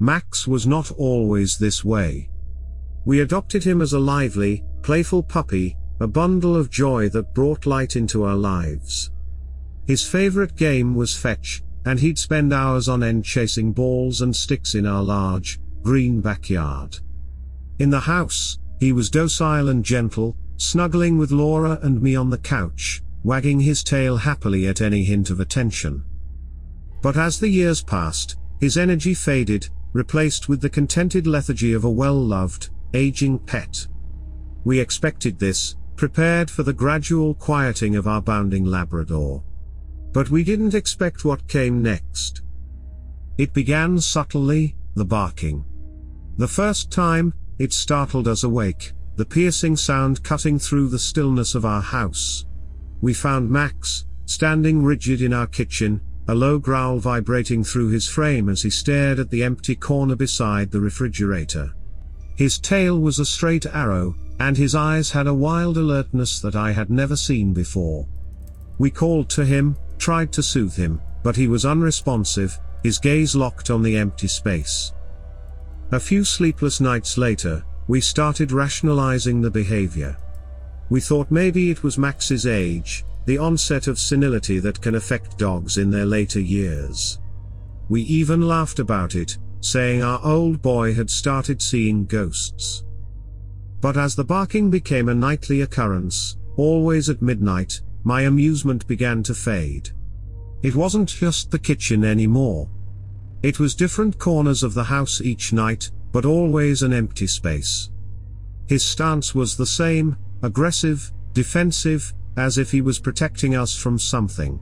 Max was not always this way. We adopted him as a lively, playful puppy, a bundle of joy that brought light into our lives. His favorite game was fetch, and he'd spend hours on end chasing balls and sticks in our large, green backyard. In the house, he was docile and gentle, snuggling with Laura and me on the couch, wagging his tail happily at any hint of attention. But as the years passed, his energy faded, replaced with the contented lethargy of a well-loved, aging pet. We expected this, prepared for the gradual quieting of our bounding Labrador. But we didn't expect what came next. It began subtly, the barking. The first time, it startled us awake, the piercing sound cutting through the stillness of our house. We found Max, standing rigid in our kitchen, a low growl vibrating through his frame as he stared at the empty corner beside the refrigerator. His tail was a straight arrow, and his eyes had a wild alertness that I had never seen before. We called to him, tried to soothe him, but he was unresponsive, his gaze locked on the empty space. A few sleepless nights later, we started rationalizing the behavior. We thought maybe it was Max's age, the onset of senility that can affect dogs in their later years. We even laughed about it, saying our old boy had started seeing ghosts. But as the barking became a nightly occurrence, always at midnight, my amusement began to fade. It wasn't just the kitchen anymore. It was different corners of the house each night, but always an empty space. His stance was the same, aggressive, defensive, as if he was protecting us from something.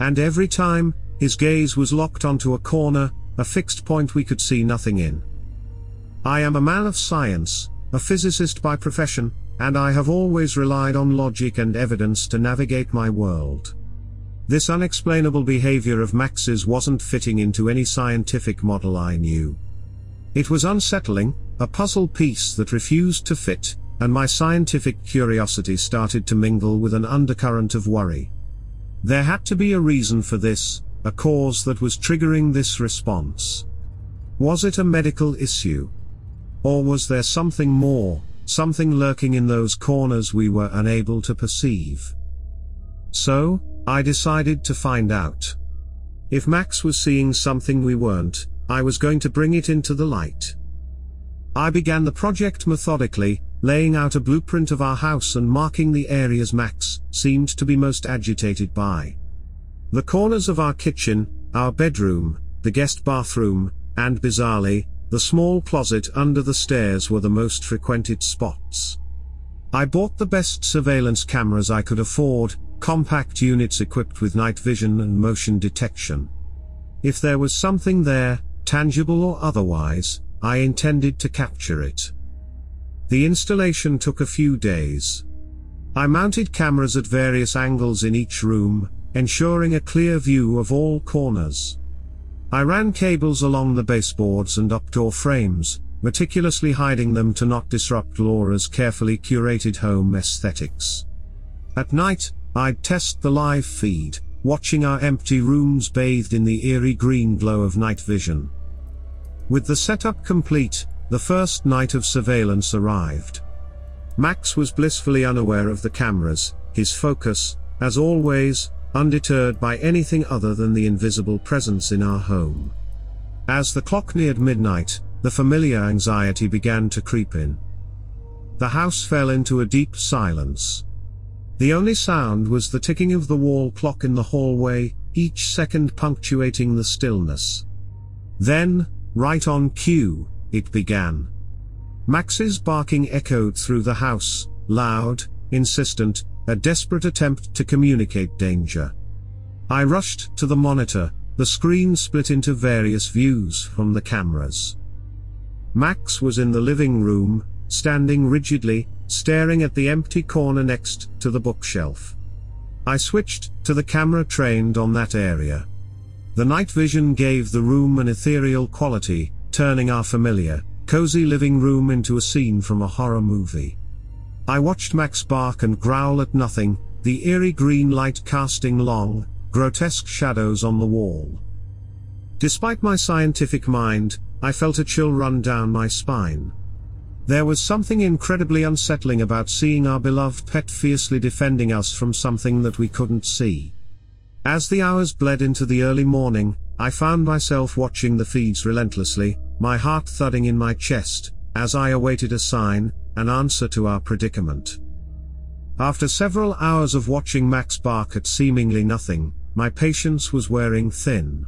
And every time, his gaze was locked onto a corner, a fixed point we could see nothing in. I am a man of science, a physicist by profession, and I have always relied on logic and evidence to navigate my world. This unexplainable behavior of Max's wasn't fitting into any scientific model I knew. It was unsettling, a puzzle piece that refused to fit, and my scientific curiosity started to mingle with an undercurrent of worry. There had to be a reason for this, a cause that was triggering this response. Was it a medical issue? Or was there something more, something lurking in those corners we were unable to perceive? So, I decided to find out. If Max was seeing something we weren't, I was going to bring it into the light. I began the project methodically, laying out a blueprint of our house and marking the areas Max seemed to be most agitated by. The corners of our kitchen, our bedroom, the guest bathroom, and bizarrely, the small closet under the stairs were the most frequented spots. I bought the best surveillance cameras I could afford, compact units equipped with night vision and motion detection. If there was something there, tangible or otherwise, I intended to capture it. The installation took a few days. I mounted cameras at various angles in each room, ensuring a clear view of all corners. I ran cables along the baseboards and up door frames, meticulously hiding them to not disrupt Laura's carefully curated home aesthetics. At night, I'd test the live feed, watching our empty rooms bathed in the eerie green glow of night vision. With the setup complete, the first night of surveillance arrived. Max was blissfully unaware of the cameras, his focus, as always, undeterred by anything other than the invisible presence in our home. As the clock neared midnight, the familiar anxiety began to creep in. The house fell into a deep silence. The only sound was the ticking of the wall clock in the hallway, each second punctuating the stillness. Then, right on cue, it began. Max's barking echoed through the house, loud, insistent, a desperate attempt to communicate danger. I rushed to the monitor, the screen split into various views from the cameras. Max was in the living room, standing rigidly, staring at the empty corner next to the bookshelf. I switched to the camera trained on that area. The night vision gave the room an ethereal quality, turning our familiar, cozy living room into a scene from a horror movie. I watched Max bark and growl at nothing, the eerie green light casting long, grotesque shadows on the wall. Despite my scientific mind, I felt a chill run down my spine. There was something incredibly unsettling about seeing our beloved pet fiercely defending us from something that we couldn't see. As the hours bled into the early morning, I found myself watching the feeds relentlessly, my heart thudding in my chest, as I awaited a sign, an answer to our predicament. After several hours of watching Max bark at seemingly nothing, my patience was wearing thin.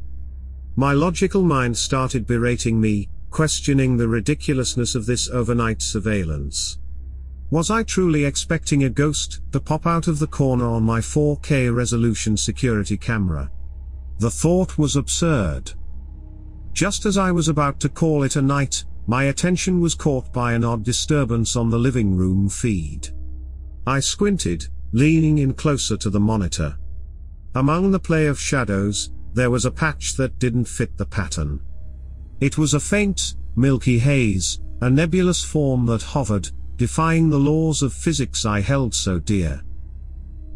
My logical mind started berating me, questioning the ridiculousness of this overnight surveillance. Was I truly expecting a ghost to pop out of the corner on my 4K resolution security camera? The thought was absurd. Just as I was about to call it a night, my attention was caught by an odd disturbance on the living room feed. I squinted, leaning in closer to the monitor. Among the play of shadows, there was a patch that didn't fit the pattern. It was a faint, milky haze, a nebulous form that hovered, defying the laws of physics I held so dear.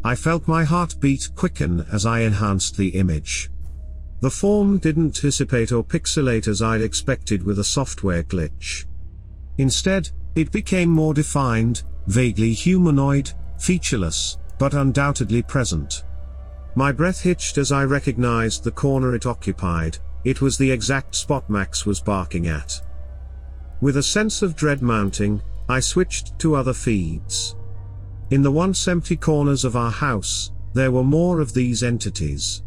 I felt my heart beat quicken as I enhanced the image. The form didn't dissipate or pixelate as I'd expected with a software glitch. Instead, it became more defined, vaguely humanoid, featureless, but undoubtedly present. My breath hitched as I recognized the corner it occupied, it was the exact spot Max was barking at. With a sense of dread mounting, I switched to other feeds. In the once empty corners of our house, there were more of these entities.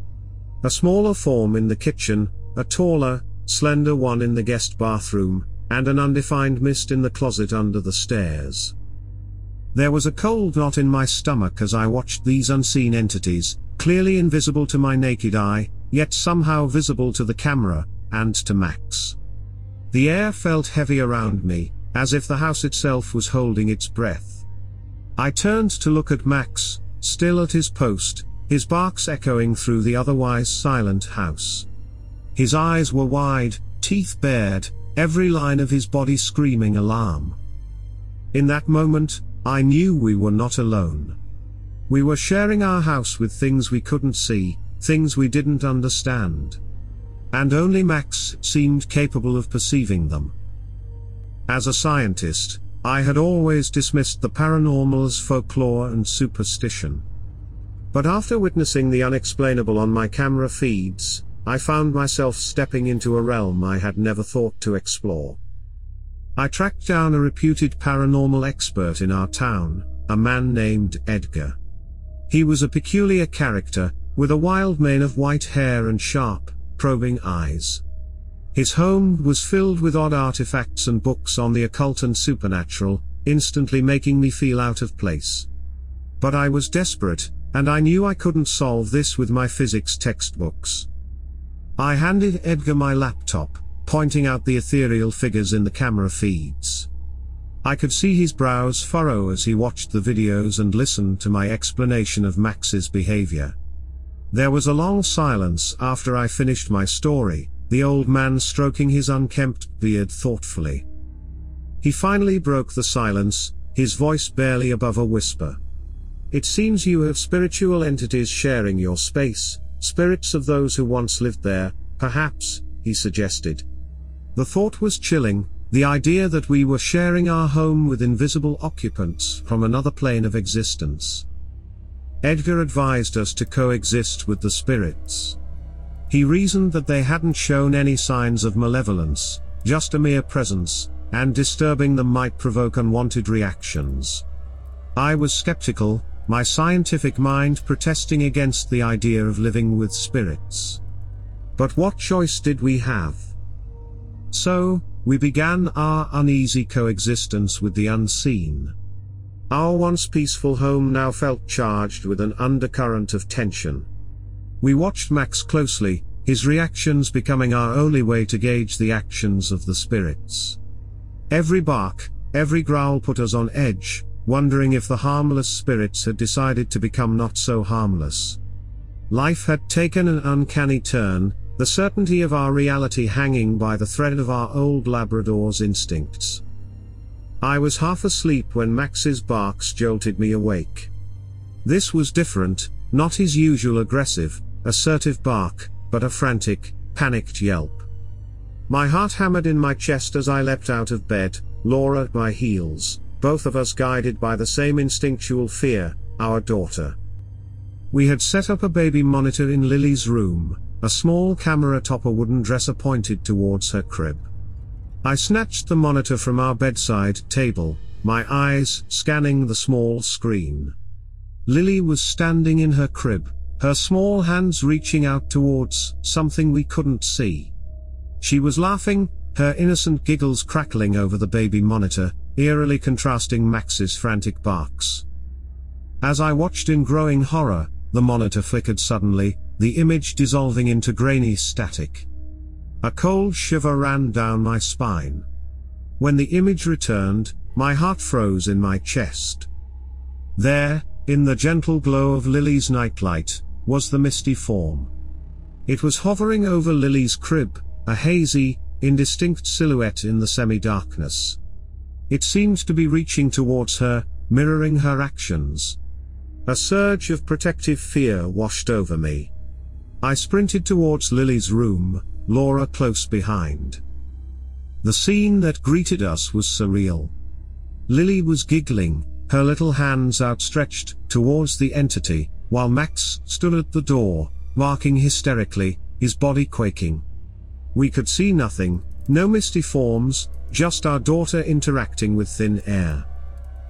A smaller form in the kitchen, a taller, slender one in the guest bathroom, and an undefined mist in the closet under the stairs. There was a cold knot in my stomach as I watched these unseen entities, clearly invisible to my naked eye, yet somehow visible to the camera, and to Max. The air felt heavy around me, as if the house itself was holding its breath. I turned to look at Max, still at his post, his barks echoing through the otherwise silent house. His eyes were wide, teeth bared, every line of his body screaming alarm. In that moment, I knew we were not alone. We were sharing our house with things we couldn't see, things we didn't understand. And only Max seemed capable of perceiving them. As a scientist, I had always dismissed the paranormal as folklore and superstition. But after witnessing the unexplainable on my camera feeds, I found myself stepping into a realm I had never thought to explore. I tracked down a reputed paranormal expert in our town, a man named Edgar. He was a peculiar character, with a wild mane of white hair and sharp, probing eyes. His home was filled with odd artifacts and books on the occult and supernatural, instantly making me feel out of place. But I was desperate, and I knew I couldn't solve this with my physics textbooks. I handed Edgar my laptop, pointing out the ethereal figures in the camera feeds. I could see his brows furrow as he watched the videos and listened to my explanation of Max's behavior. There was a long silence after I finished my story, the old man stroking his unkempt beard thoughtfully. He finally broke the silence, his voice barely above a whisper. It seems you have spiritual entities sharing your space, spirits of those who once lived there, perhaps, he suggested. The thought was chilling, the idea that we were sharing our home with invisible occupants from another plane of existence. Edgar advised us to coexist with the spirits. He reasoned that they hadn't shown any signs of malevolence, just a mere presence, and disturbing them might provoke unwanted reactions. I was skeptical, my scientific mind protesting against the idea of living with spirits. But what choice did we have? So, we began our uneasy coexistence with the unseen. Our once peaceful home now felt charged with an undercurrent of tension. We watched Max closely, his reactions becoming our only way to gauge the actions of the spirits. Every bark, every growl put us on edge, wondering if the harmless spirits had decided to become not so harmless. Life had taken an uncanny turn, the certainty of our reality hanging by the thread of our old Labrador's instincts. I was half asleep when Max's barks jolted me awake. This was different, not his usual aggressive, assertive bark, but a frantic, panicked yelp. My heart hammered in my chest as I leapt out of bed, Laura at my heels, both of us guided by the same instinctual fear, our daughter. We had set up a baby monitor in Lily's room, a small camera atop a wooden dresser pointed towards her crib. I snatched the monitor from our bedside table, my eyes scanning the small screen. Lily was standing in her crib, her small hands reaching out towards something we couldn't see. She was laughing, her innocent giggles crackling over the baby monitor, eerily contrasting Max's frantic barks. As I watched in growing horror, the monitor flickered suddenly, the image dissolving into grainy static. A cold shiver ran down my spine. When the image returned, my heart froze in my chest. There, in the gentle glow of Lily's nightlight, was the misty form. It was hovering over Lily's crib, a hazy, indistinct silhouette in the semi-darkness. It seemed to be reaching towards her, mirroring her actions. A surge of protective fear washed over me. I sprinted towards Lily's room, Laura close behind. The scene that greeted us was surreal. Lily was giggling, her little hands outstretched towards the entity, while Max stood at the door, barking hysterically, his body quaking. We could see nothing, no misty forms, just our daughter interacting with thin air.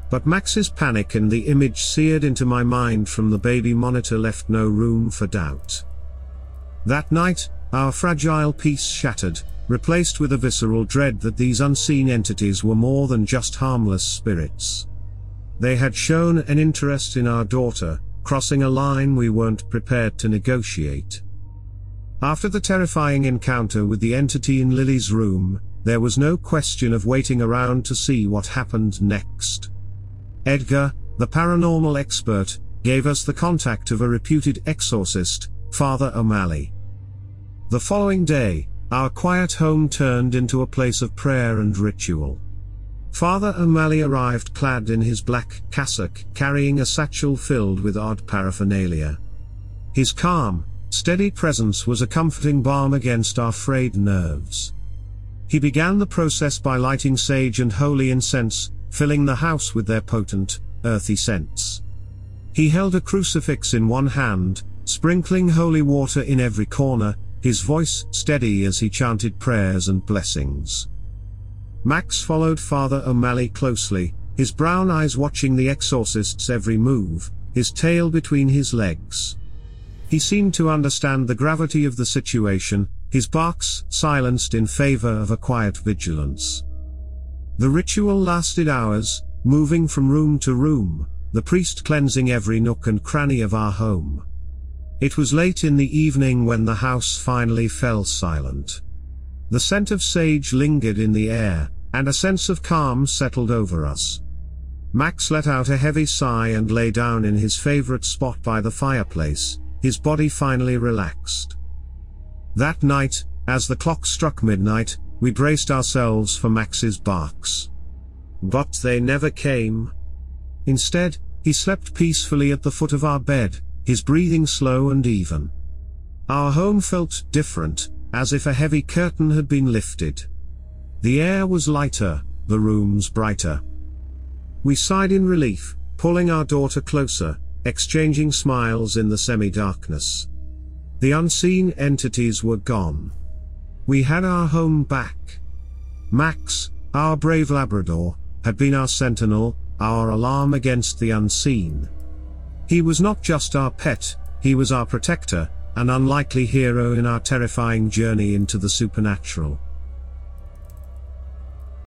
But Max's panic and the image seared into my mind from the baby monitor left no room for doubt. That night, our fragile peace shattered, replaced with a visceral dread that these unseen entities were more than just harmless spirits. They had shown an interest in our daughter, crossing a line we weren't prepared to negotiate. After the terrifying encounter with the entity in Lily's room, there was no question of waiting around to see what happened next. Edgar, the paranormal expert, gave us the contact of a reputed exorcist, Father O'Malley. The following day, our quiet home turned into a place of prayer and ritual. Father O'Malley arrived clad in his black cassock, carrying a satchel filled with odd paraphernalia. His calm, steady presence was a comforting balm against our frayed nerves. He began the process by lighting sage and holy incense, filling the house with their potent, earthy scents. He held a crucifix in one hand, sprinkling holy water in every corner, his voice steady as he chanted prayers and blessings. Max followed Father O'Malley closely, his brown eyes watching the exorcist's every move, his tail between his legs. He seemed to understand the gravity of the situation, his barks silenced in favor of a quiet vigilance. The ritual lasted hours, moving from room to room, the priest cleansing every nook and cranny of our home. It was late in the evening when the house finally fell silent. The scent of sage lingered in the air, and a sense of calm settled over us. Max let out a heavy sigh and lay down in his favorite spot by the fireplace, his body finally relaxed. That night, as the clock struck midnight, we braced ourselves for Max's barks. But they never came. Instead, he slept peacefully at the foot of our bed, his breathing slow and even. Our home felt different, as if a heavy curtain had been lifted. The air was lighter, the rooms brighter. We sighed in relief, pulling our daughter closer, exchanging smiles in the semi-darkness. The unseen entities were gone. We had our home back. Max, our brave Labrador, had been our sentinel, our alarm against the unseen. He was not just our pet, he was our protector, an unlikely hero in our terrifying journey into the supernatural.